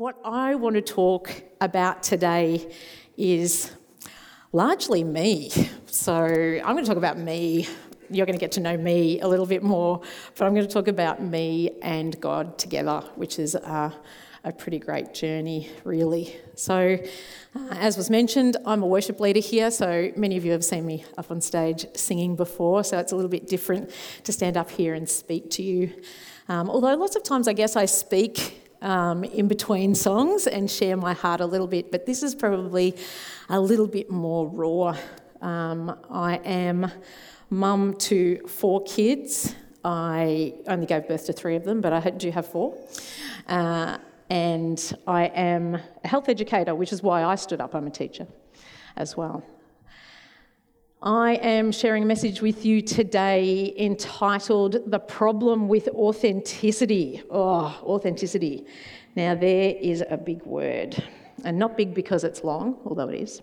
what I want to talk about today is largely me. So I'm going to talk about me. You're going to get to know me a little bit more, but I'm going to talk about me and God together, which is a, a pretty great journey, really. So, uh, as was mentioned, I'm a worship leader here, so many of you have seen me up on stage singing before, so it's a little bit different to stand up here and speak to you. Um, although lots of times I guess I speak um, in between songs and share my heart a little bit, but this is probably a little bit more raw. Um, I am mum to four kids. I only gave birth to three of them, but I do have four. Uh, and I am a health educator, which is why I stood up. I'm a teacher as well. I am sharing a message with you today entitled The Problem with Authenticity. Oh, authenticity. Now, there is a big word, and not big because it's long, although it is,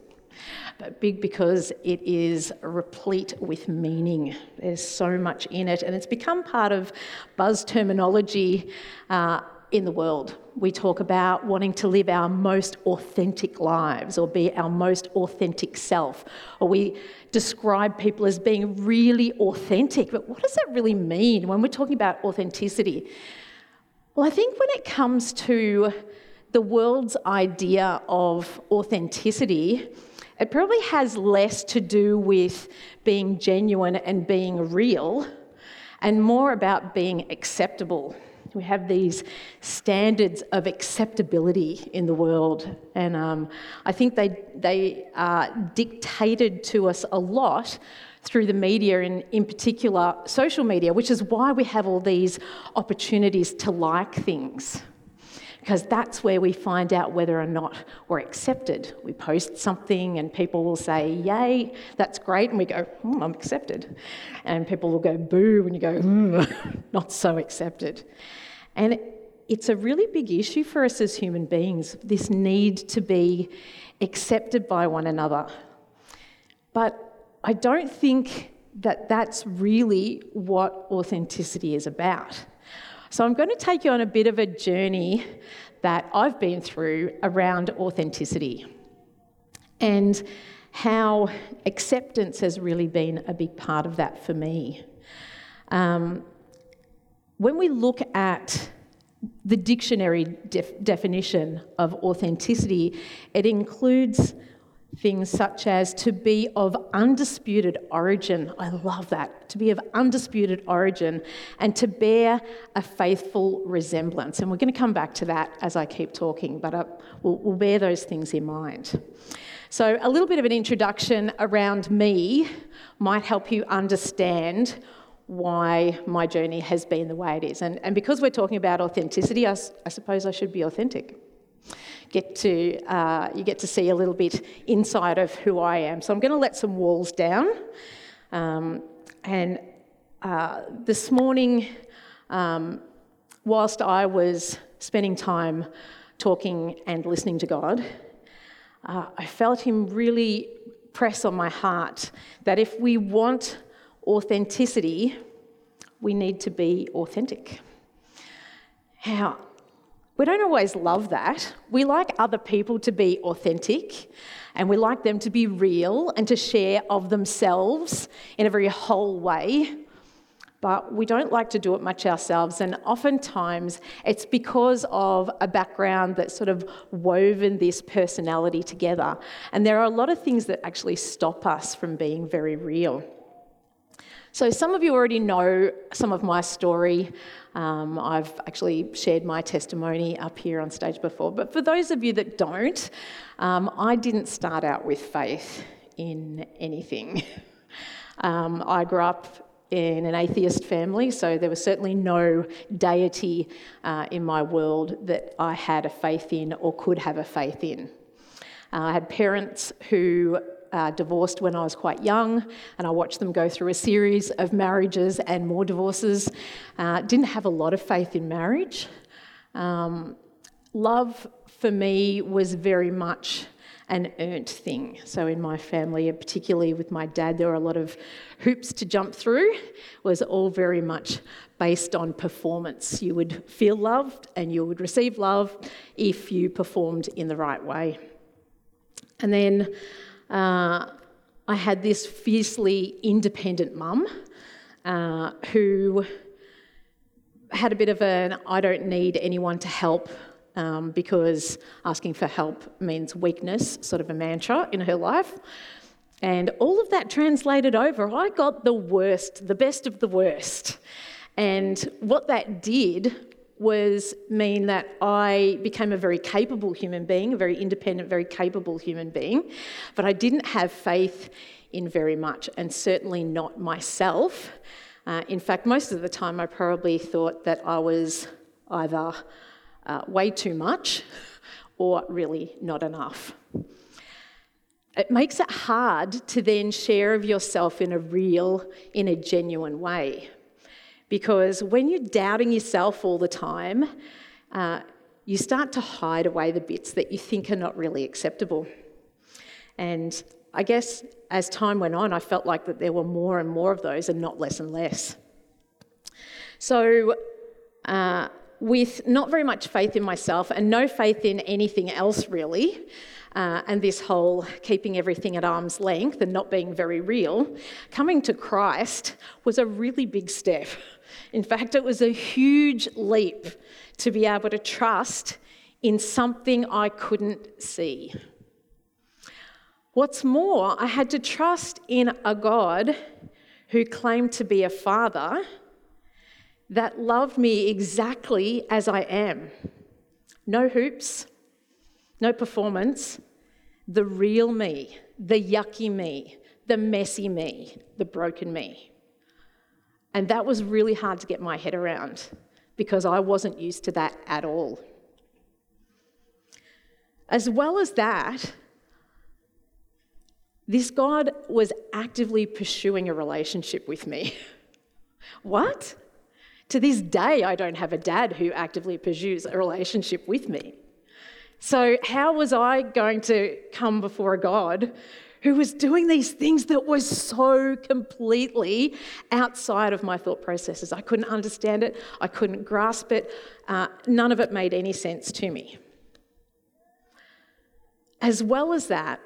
but big because it is replete with meaning. There's so much in it, and it's become part of buzz terminology. Uh, in the world. We talk about wanting to live our most authentic lives or be our most authentic self. Or we describe people as being really authentic. But what does that really mean when we're talking about authenticity? Well, I think when it comes to the world's idea of authenticity, it probably has less to do with being genuine and being real and more about being acceptable we have these standards of acceptability in the world, and um, I think they, they are dictated to us a lot through the media, and in particular social media, which is why we have all these opportunities to like things because that's where we find out whether or not we're accepted. We post something and people will say, Yay, that's great. And we go, mm, I'm accepted. And people will go, Boo, and you go, mm, Not so accepted. And it's a really big issue for us as human beings this need to be accepted by one another. But I don't think that that's really what authenticity is about. So I'm going to take you on a bit of a journey that I've been through around authenticity and how acceptance has really been a big part of that for me. Um, when we look at the dictionary def- definition of authenticity, it includes things such as to be of undisputed origin. I love that. To be of undisputed origin and to bear a faithful resemblance. And we're going to come back to that as I keep talking, but uh, we'll, we'll bear those things in mind. So, a little bit of an introduction around me might help you understand why my journey has been the way it is. And, and because we're talking about authenticity, I, I suppose I should be authentic. Get to, uh, you get to see a little bit inside of who I am. So I'm going to let some walls down. Um, and uh, this morning, um, whilst I was spending time talking and listening to God, uh, I felt Him really press on my heart that if we want authenticity, we need to be authentic. Now, we don't always love that. We like other people to be authentic and we like them to be real and to share of themselves in a very whole way. But we don't like to do it much ourselves, and oftentimes it's because of a background that's sort of woven this personality together. And there are a lot of things that actually stop us from being very real. So, some of you already know some of my story. Um, I've actually shared my testimony up here on stage before. But for those of you that don't, um, I didn't start out with faith in anything. Um, I grew up in an atheist family, so there was certainly no deity uh, in my world that I had a faith in or could have a faith in. Uh, I had parents who uh, divorced when I was quite young, and I watched them go through a series of marriages and more divorces. Uh, didn't have a lot of faith in marriage. Um, love for me was very much an earned thing. So in my family, particularly with my dad, there were a lot of hoops to jump through. It was all very much based on performance. You would feel loved and you would receive love if you performed in the right way. And then uh, I had this fiercely independent mum uh, who had a bit of an I don't need anyone to help um, because asking for help means weakness, sort of a mantra in her life. And all of that translated over, I got the worst, the best of the worst. And what that did was mean that I became a very capable human being, a very independent, very capable human being. But I didn't have faith in very much, and certainly not myself. Uh, in fact, most of the time, I probably thought that I was either uh, way too much or really not enough. It makes it hard to then share of yourself in a real, in a genuine way. Because when you're doubting yourself all the time, uh, you start to hide away the bits that you think are not really acceptable. And I guess as time went on, I felt like that there were more and more of those and not less and less. So, uh, with not very much faith in myself and no faith in anything else really, uh, and this whole keeping everything at arm's length and not being very real, coming to Christ was a really big step. In fact, it was a huge leap to be able to trust in something I couldn't see. What's more, I had to trust in a God who claimed to be a father that loved me exactly as I am. No hoops, no performance, the real me, the yucky me, the messy me, the broken me. And that was really hard to get my head around because I wasn't used to that at all. As well as that, this God was actively pursuing a relationship with me. what? To this day, I don't have a dad who actively pursues a relationship with me. So, how was I going to come before a God who was doing these things that were so completely outside of my thought processes? I couldn't understand it, I couldn't grasp it, uh, none of it made any sense to me. As well as that,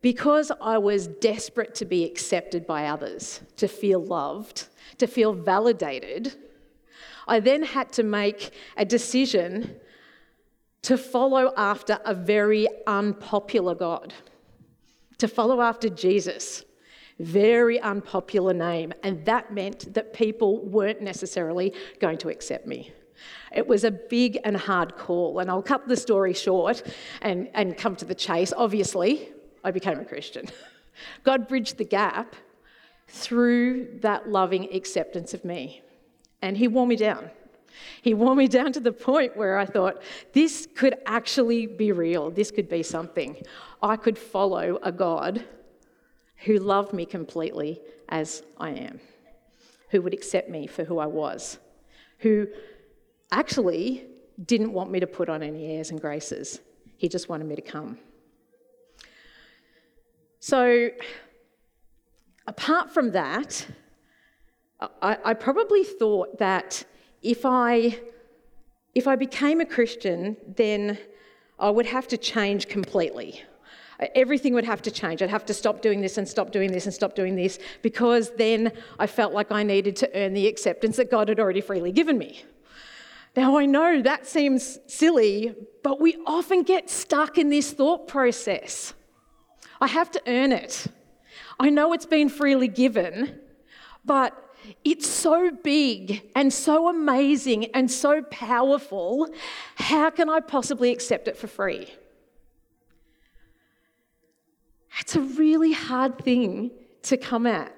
because I was desperate to be accepted by others, to feel loved, to feel validated, I then had to make a decision to follow after a very unpopular God, to follow after Jesus. Very unpopular name, and that meant that people weren't necessarily going to accept me. It was a big and hard call, and I'll cut the story short and, and come to the chase. Obviously, I became a Christian. God bridged the gap through that loving acceptance of me. And he wore me down. He wore me down to the point where I thought, this could actually be real. This could be something. I could follow a God who loved me completely as I am, who would accept me for who I was, who actually didn't want me to put on any airs and graces. He just wanted me to come. So, apart from that, I, I probably thought that if I, if I became a Christian, then I would have to change completely. Everything would have to change. I'd have to stop doing this and stop doing this and stop doing this because then I felt like I needed to earn the acceptance that God had already freely given me. Now, I know that seems silly, but we often get stuck in this thought process. I have to earn it. I know it's been freely given, but it's so big and so amazing and so powerful. How can I possibly accept it for free? It's a really hard thing to come at.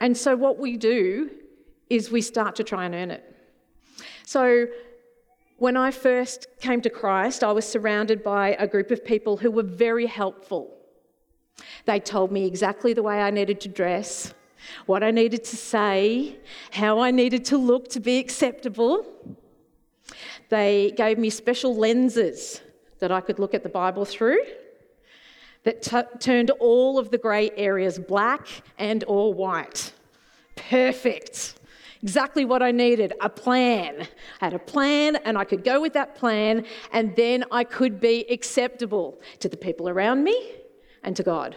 And so, what we do is we start to try and earn it. So, when I first came to Christ, I was surrounded by a group of people who were very helpful. They told me exactly the way I needed to dress what I needed to say, how I needed to look to be acceptable. They gave me special lenses that I could look at the Bible through. that t- turned all of the grey areas black and or white. Perfect. Exactly what I needed a plan. I had a plan, and I could go with that plan, and then I could be acceptable to the people around me and to God.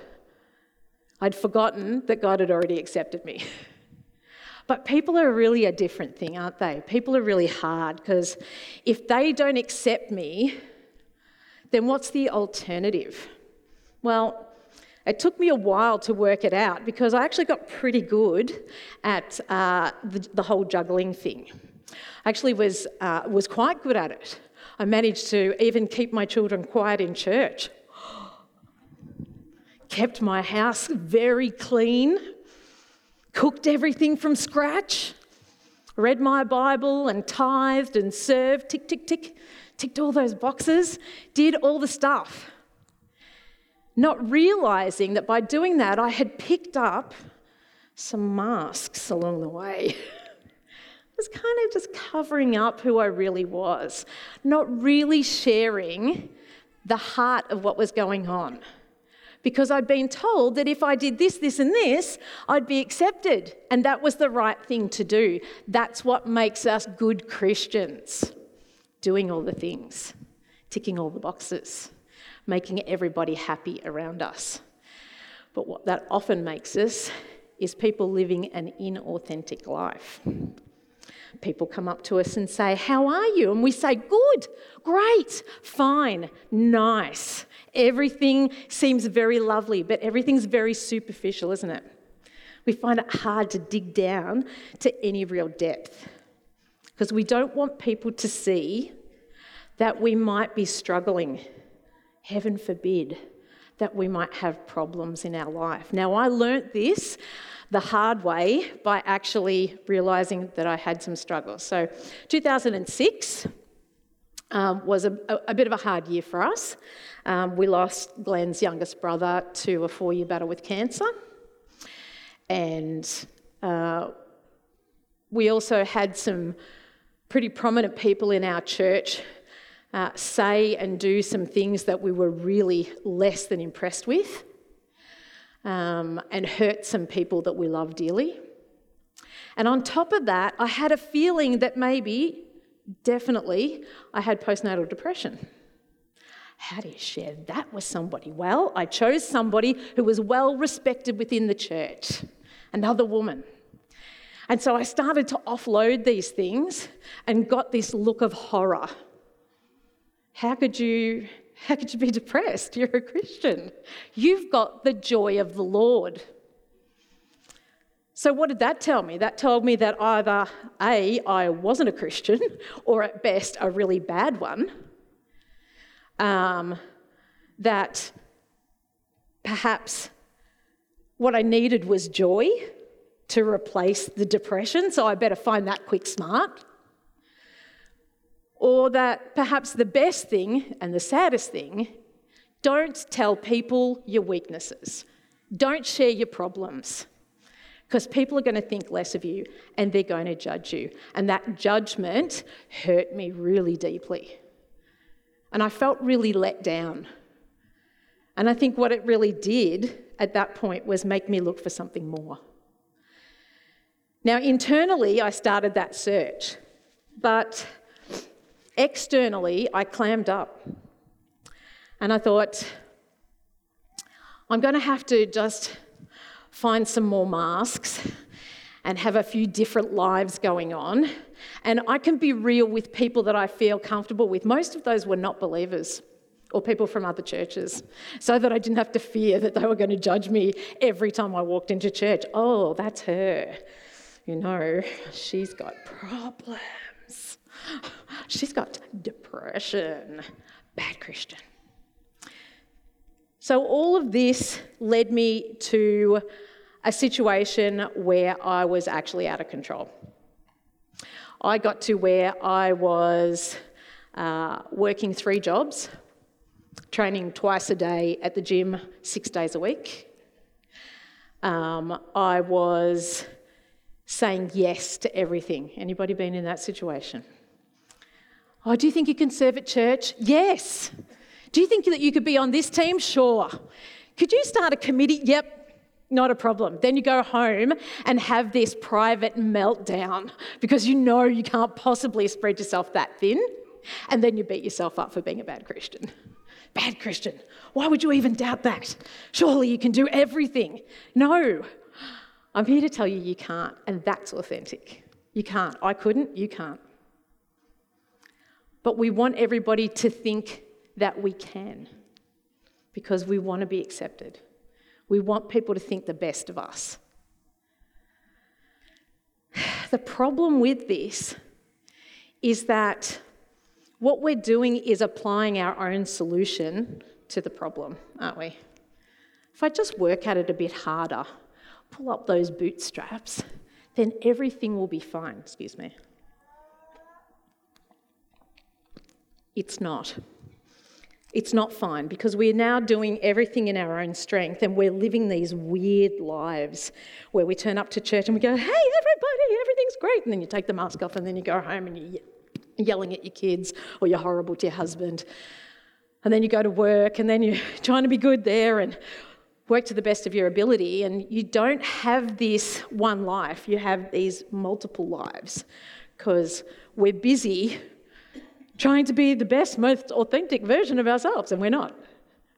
I'd forgotten that God had already accepted me. But people are really a different thing, aren't they? People are really hard because if they don't accept me, then what's the alternative? Well, it took me a while to work it out because I actually got pretty good at uh, the, the, whole juggling thing. I actually was, uh, was quite good at it. I managed to even keep my children quiet in church, kept my house very clean, cooked everything from scratch, read my Bible and tithed and served, tick, tick, tick, ticked all those boxes, did all the stuff not realizing that by doing that, I had picked up some masks along the way. I was kind of just covering up who I really was, not really sharing the heart of what was going on. Because I'd been told that if I did this, this, and this, I'd be accepted. And that was the right thing to do. That's what makes us good Christians doing all the things, ticking all the boxes making everybody happy around us. But what that often makes us is people living an inauthentic life. People come up to us and say, How are you? And we say, Good, great, fine, nice. Everything seems very lovely, but everything's very superficial, isn't it? We find it hard to dig down to any real depth because we don't want people to see that we might be struggling Heaven forbid that we might have problems in our life. Now, I learnt this the hard way by actually realizing that I had some struggles. So, 2006 um, was a, a, bit of a hard year for us. Um, we lost Glenn's youngest brother to a four year battle with cancer. And uh, we also had some pretty prominent people in our church uh, say and do some things that we were really less than impressed with um, and hurt some people that we love dearly. And on top of that, I had a feeling that maybe, definitely, I had postnatal depression. How do you share that with somebody? Well, I chose somebody who was well respected within the church, another woman. And so I started to offload these things and got this look of horror how could you how could you be depressed? You're a Christian. You've got the joy of the Lord. So, what did that tell me? That told me that either A, I wasn't a Christian, or at best, a really bad one. Um, that perhaps what I needed was joy to replace the depression, so I better find that quick smart. Or that perhaps the best thing and the saddest thing, don't tell people your weaknesses. Don't share your problems. Because people are going to think less of you and they're going to judge you. And that judgment hurt me really deeply. And I felt really let down. And I think what it really did at that point was make me look for something more. Now, internally, I started that search, but externally, I clammed up. And I thought, I'm going to have to just find some more masks and have a few different lives going on. And I can be real with people that I feel comfortable with. Most of those were not believers or people from other churches, so that I didn't have to fear that they were going to judge me every time I walked into church. Oh, that's her. You know, she's got problems. She's got depression. Bad Christian. So, all of this led me to a situation where I was actually out of control. I got to where I was uh, working three jobs, training twice a day at the gym, six days a week. Um, I was saying yes to everything. Anybody been in that situation? Oh, do you think you can serve at church? Yes. Do you think that you could be on this team? Sure. Could you start a committee? Yep. Not a problem. Then you go home and have this private meltdown because you know you can't possibly spread yourself that thin. And then you beat yourself up for being a bad Christian. Bad Christian. Why would you even doubt that? Surely you can do everything. No. I'm here to tell you you can't, and that's authentic. You can't. I couldn't, you can't. But we want everybody to think that we can because we want to be accepted. We want people to think the best of us. The problem with this is that what we're doing is applying our own solution to the problem, aren't we? If I just work at it a bit harder, pull up those bootstraps, then everything will be fine. Excuse me. It's not. It's not fine because we're now doing everything in our own strength and we're living these weird lives where we turn up to church and we go, hey, everybody, everything's great. And then you take the mask off and then you go home and you're yelling at your kids or you're horrible to your husband. And then you go to work and then you're trying to be good there and work to the best of your ability. And you don't have this one life, you have these multiple lives because we're busy trying to be the best, most authentic version of ourselves, and we're not.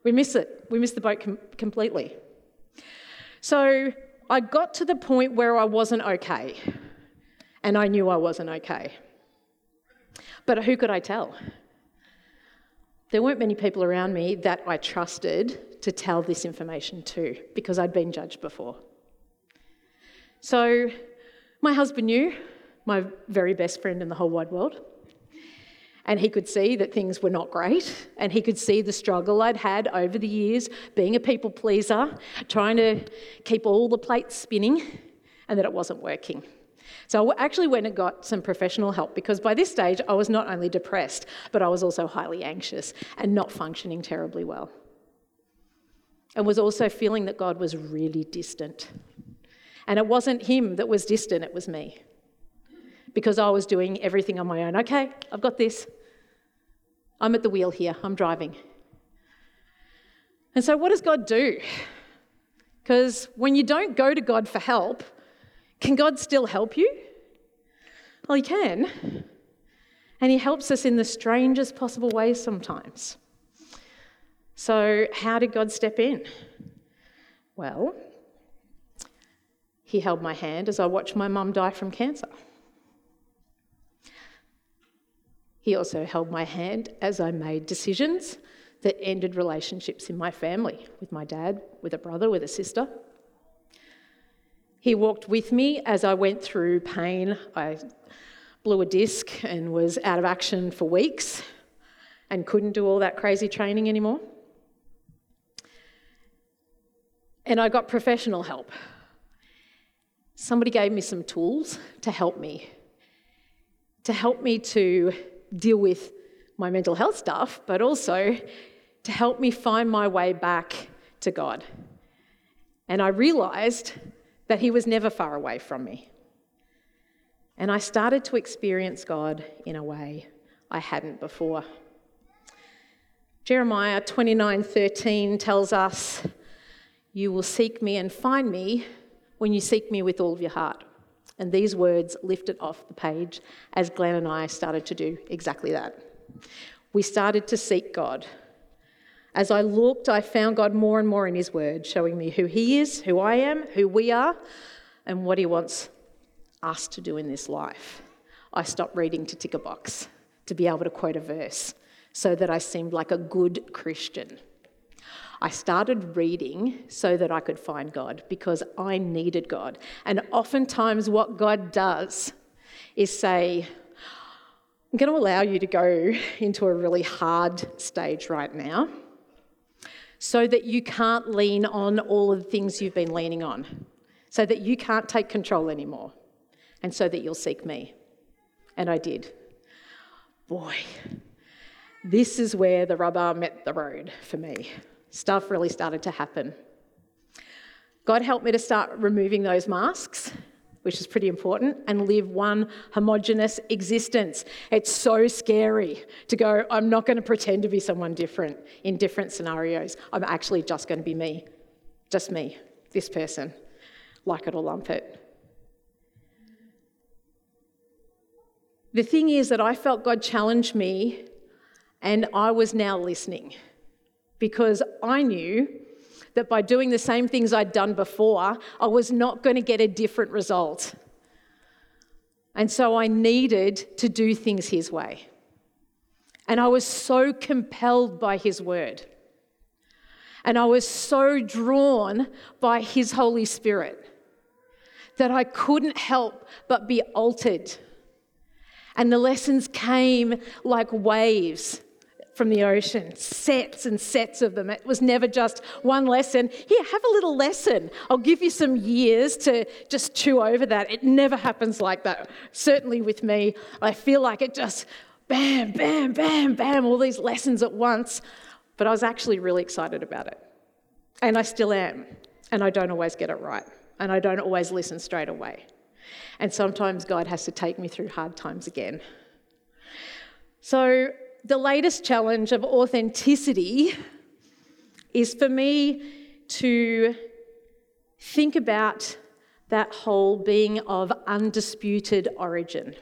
We miss it. We miss the boat com- completely. So I got to the point where I wasn't okay, and I knew I wasn't okay. But who could I tell? There weren't many people around me that I trusted to tell this information to because I'd been judged before. So my husband knew, my very best friend in the whole wide world. And he could see that things were not great. And he could see the struggle I'd had over the years being a people pleaser, trying to keep all the plates spinning, and that it wasn't working. So I actually went and got some professional help because by this stage I was not only depressed, but I was also highly anxious and not functioning terribly well. And was also feeling that God was really distant. And it wasn't Him that was distant, it was me because I was doing everything on my own. Okay, I've got this. I'm at the wheel here, I'm driving. And so, what does God do? Because when you don't go to God for help, can God still help you? Well, He can. And He helps us in the strangest possible ways sometimes. So, how did God step in? Well, He held my hand as I watched my mum die from cancer. He also held my hand as I made decisions that ended relationships in my family with my dad, with a brother, with a sister. He walked with me as I went through pain. I blew a disc and was out of action for weeks and couldn't do all that crazy training anymore. And I got professional help. Somebody gave me some tools to help me, to help me to deal with my mental health stuff, but also to help me find my way back to God. And I realized that He was never far away from me. And I started to experience God in a way I hadn't before. Jeremiah 29:13 tells us, "You will seek me and find me when you seek me with all of your heart." And these words lifted off the page as Glenn and I started to do exactly that. We started to seek God. As I looked, I found God more and more in His Word, showing me who He is, who I am, who we are, and what He wants us to do in this life. I stopped reading to tick a box, to be able to quote a verse, so that I seemed like a good Christian. I started reading so that I could find God because I needed God. And oftentimes, what God does is say, I'm going to allow you to go into a really hard stage right now so that you can't lean on all of the things you've been leaning on, so that you can't take control anymore, and so that you'll seek me. And I did. Boy, this is where the rubber met the road for me stuff really started to happen. God helped me to start removing those masks which is pretty important, and live one homogenous existence. It's so scary to go, I'm not going to pretend to be someone different in different scenarios. I'm actually just going to be me, just me, this person, like it or lump it. The thing is that I felt God challenge me, and I was now listening because I knew that by doing the same things I'd done before, I was not going to get a different result. And so I needed to do things His way. And I was so compelled by His word. And I was so drawn by His Holy Spirit that I couldn't help but be altered. And the lessons came like waves from the ocean, sets and sets of them. It was never just one lesson. Here, have a little lesson. I'll give you some years to just chew over that. It never happens like that. Certainly with me, I feel like it just bam, bam, bam, bam, all these lessons at once. But I was actually really excited about it. And I still am. And I don't always get it right. And I don't always listen straight away. And sometimes God has to take me through hard times again. So the latest challenge of authenticity is for me to think about that whole being of undisputed origin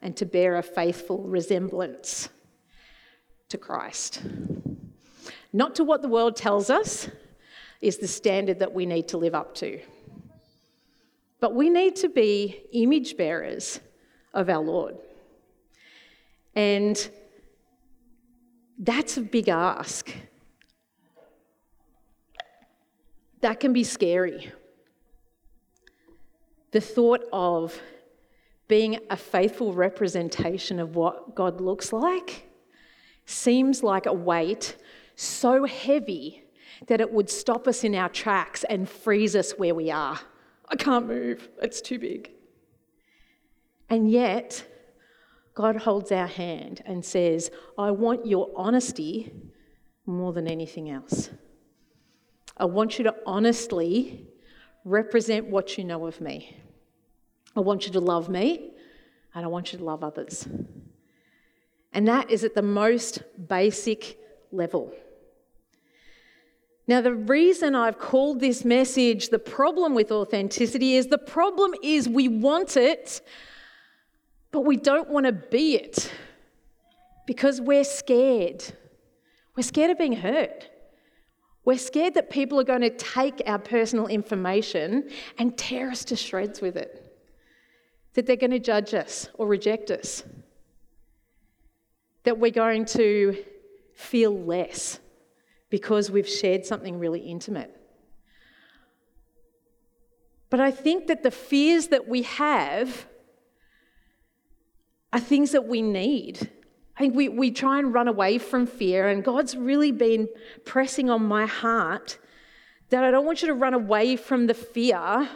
and to bear a faithful resemblance to Christ. Not to what the world tells us is the standard that we need to live up to, but we need to be image bearers of our Lord. And that's a big ask. That can be scary. The thought of being a faithful representation of what God looks like seems like a weight so heavy that it would stop us in our tracks and freeze us where we are. I can't move, it's too big. And yet, God holds our hand and says, I want your honesty more than anything else. I want you to honestly represent what you know of me. I want you to love me and I want you to love others. And that is at the most basic level. Now, the reason I've called this message the problem with authenticity is the problem is we want it but we don't want to be it because we're scared. We're scared of being hurt. We're scared that people are going to take our personal information and tear us to shreds with it, that they're going to judge us or reject us, that we're going to feel less because we've shared something really intimate. But I think that the fears that we have are things that we need. I think we, we try and run away from fear, and God's really been pressing on my heart that I don't want you to run away from the fear.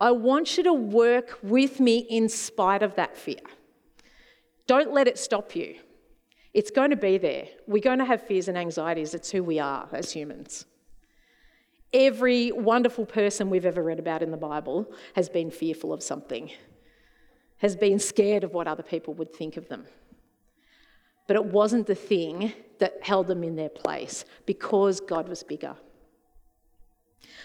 I want you to work with me in spite of that fear. Don't let it stop you. It's going to be there. We're going to have fears and anxieties. It's who we are as humans. Every wonderful person we've ever read about in the Bible has been fearful of something has been scared of what other people would think of them. But it wasn't the thing that held them in their place because God was bigger.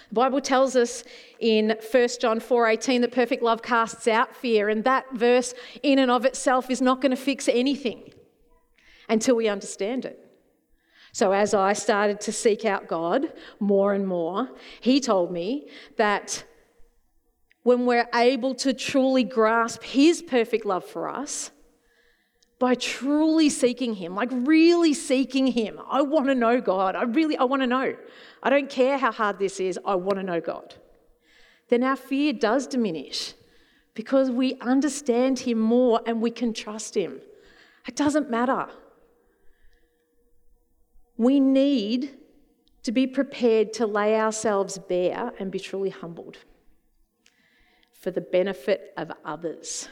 The Bible tells us in 1 John 4:18 that perfect love casts out fear and that verse in and of itself is not going to fix anything until we understand it. So as I started to seek out God more and more, he told me that when we're able to truly grasp His perfect love for us by truly seeking Him, like really seeking Him. I want to know God. I really, I want to know. I don't care how hard this is, I want to know God. Then our fear does diminish because we understand Him more and we can trust Him. It doesn't matter. We need to be prepared to lay ourselves bare and be truly humbled for the benefit of others.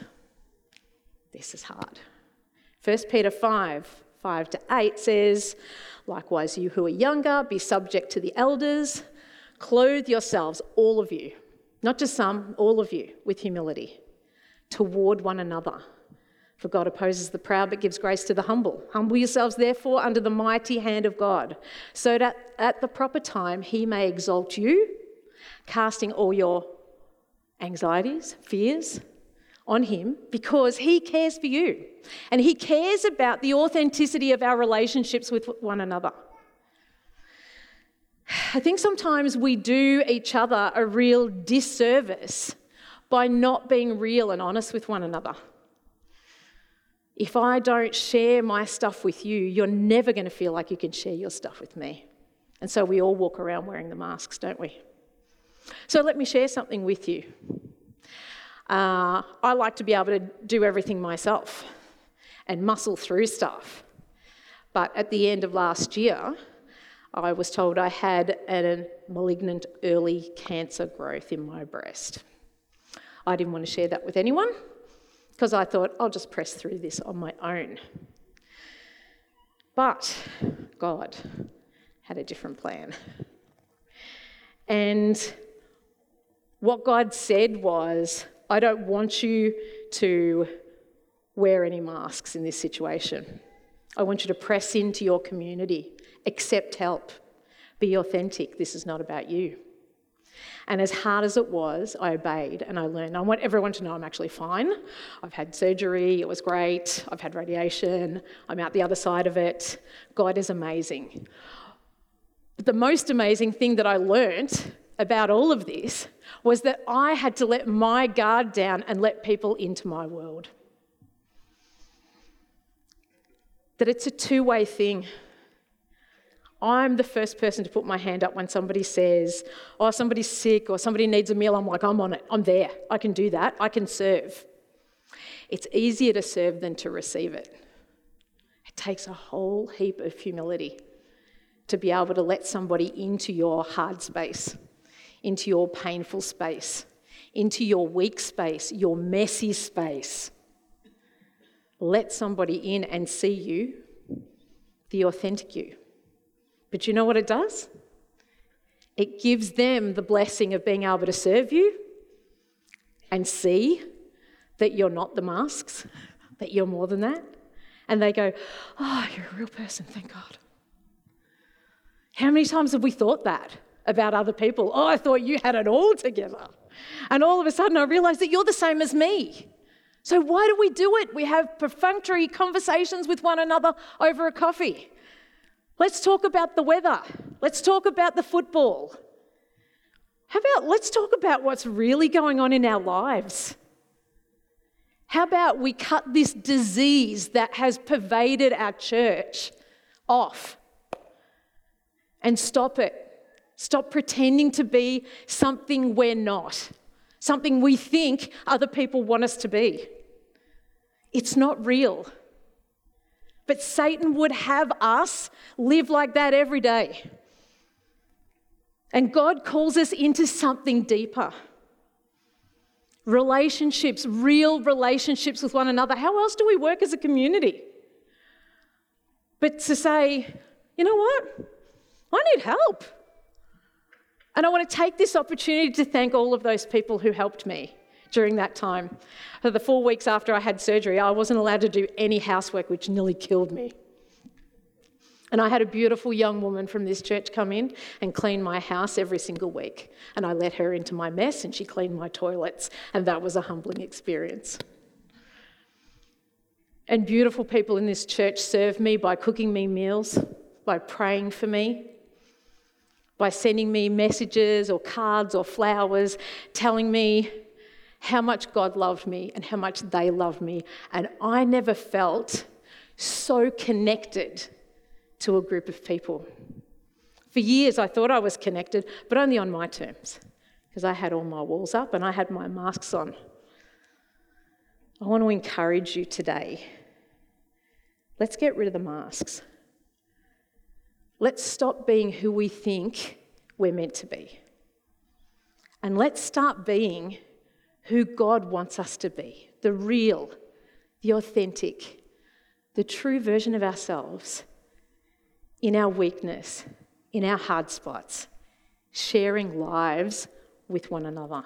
This is hard. 1 Peter 5 5 to 8 says, Likewise, you who are younger, be subject to the elders, clothe yourselves, all of you. not just some, all of you, with humility toward one another. For God opposes the proud but gives grace to the humble. Humble yourselves, therefore, under the mighty hand of God, so that at the proper time he may exalt you, casting all your anxieties, fears on him, because he cares for you. And he cares about the authenticity of our relationships with one another. I think sometimes we do each other a real disservice by not being real and honest with one another. If I don't share my stuff with you, you're never going to feel like you can share your stuff with me. And so we all walk around wearing the masks, don't we? So let me share something with you. Uh, I like to be able to do everything myself and muscle through stuff. But at the end of last year, I was told I had a malignant early cancer growth in my breast. I didn't want to share that with anyone because I thought I'll just press through this on my own. But God had a different plan. And what God said was, I don't want you to wear any masks in this situation. I want you to press into your community, accept help, be authentic. This is not about you. And as hard as it was, I obeyed and I learned. I want everyone to know I'm actually fine. I've had surgery, it was great. I've had radiation, I'm out the other side of it. God is amazing. But the most amazing thing that I learned about all of this was that I had to let my guard down and let people into my world. That it's a two way thing. I'm the first person to put my hand up when somebody says, oh, somebody's sick or somebody needs a meal. I'm like, I'm on it. I'm there. I can do that. I can serve. It's easier to serve than to receive it. It takes a whole heap of humility to be able to let somebody into your hard space, into your painful space, into your weak space, your messy space. Let somebody in and see you, the authentic you. But you know what it does? It gives them the blessing of being able to serve you and see that you're not the masks, that you're more than that. And they go, Oh, you're a real person, thank God. How many times have we thought that about other people? Oh, I thought you had it all together. And all of a sudden, I realized that you're the same as me. So, why do we do it? We have perfunctory conversations with one another over a coffee. Let's talk about the weather. Let's talk about the football. How about let's talk about what's really going on in our lives? How about we cut this disease that has pervaded our church off and stop it? Stop pretending to be something we're not, something we think other people want us to be. It's not real. But Satan would have us live like that every day. And God calls us into something deeper relationships, real relationships with one another. How else do we work as a community? But to say, you know what? I need help. And I want to take this opportunity to thank all of those people who helped me during that time. For the four weeks after I had surgery, I wasn't allowed to do any housework, which nearly killed me. And I had a beautiful young woman from this church come in and clean my house every single week. And I let her into my mess and she cleaned my toilets. And that was a humbling experience. And beautiful people in this church served me by cooking me meals, by praying for me, by sending me messages or cards or flowers telling me how much God loved me and how much they loved me. And I never felt so connected to a group of people. For years, I thought I was connected, but only on my terms, because I had all my walls up and I had my masks on. I want to encourage you today. Let's get rid of the masks. Let's stop being who we think we're meant to be. And let's start being who God wants us to be the real, the authentic, the true version of ourselves in our weakness, in our hard spots, sharing lives with one another.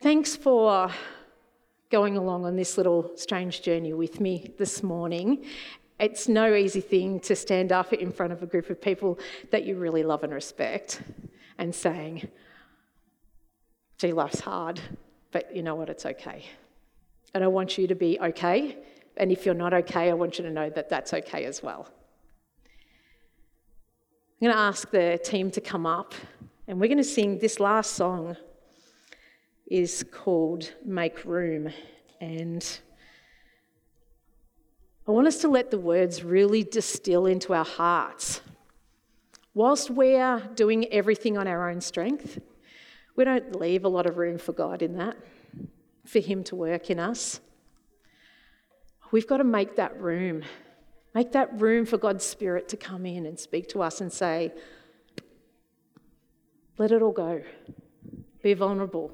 Thanks for going along on this little strange journey with me this morning. It's no easy thing to stand up in front of a group of people that you really love and respect and saying, gee, life's hard, but you know what, it's okay. And I want you to be okay. And if you're not okay, I want you to know that that's okay as well. I'm going to ask the team to come up and we're going to sing this last song is called Make Room and I want us to let the words really distill into our hearts. Whilst we're doing everything on our own strength, we don't leave a lot of room for God in that, for Him to work in us. We've got to make that room. Make that room for God's Spirit to come in and speak to us and say, let it all go. Be vulnerable.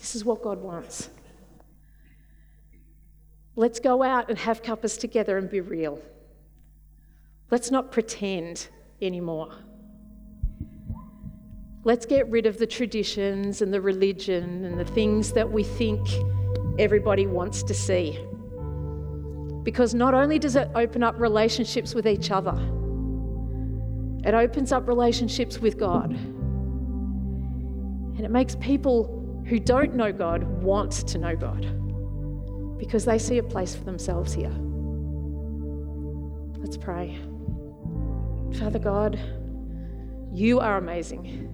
This is what God wants. Let's go out and have cuppas together and be real. Let's not pretend anymore. Let's get rid of the traditions and the religion and the things that we think everybody wants to see. Because not only does it open up relationships with each other, it opens up relationships with God. And it makes people who don't know God want to know God because they see a place for themselves here. Let's pray. Father God, you are amazing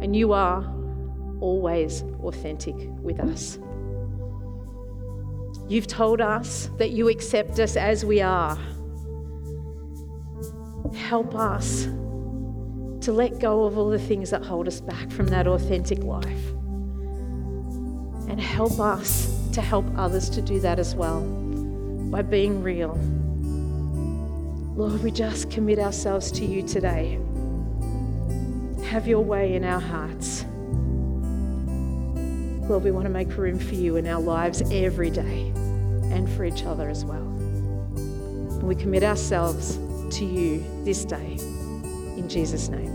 and you are always authentic with us. You've told us that you accept us as we are. Help us to let go of all the things that hold us back from that authentic life. And help us to help others to do that as well by being real. Lord, we just commit ourselves to you today. Have your way in our hearts. Lord, we want to make room for you in our lives every day and for each other as well. And we commit ourselves to you this day. In Jesus' name.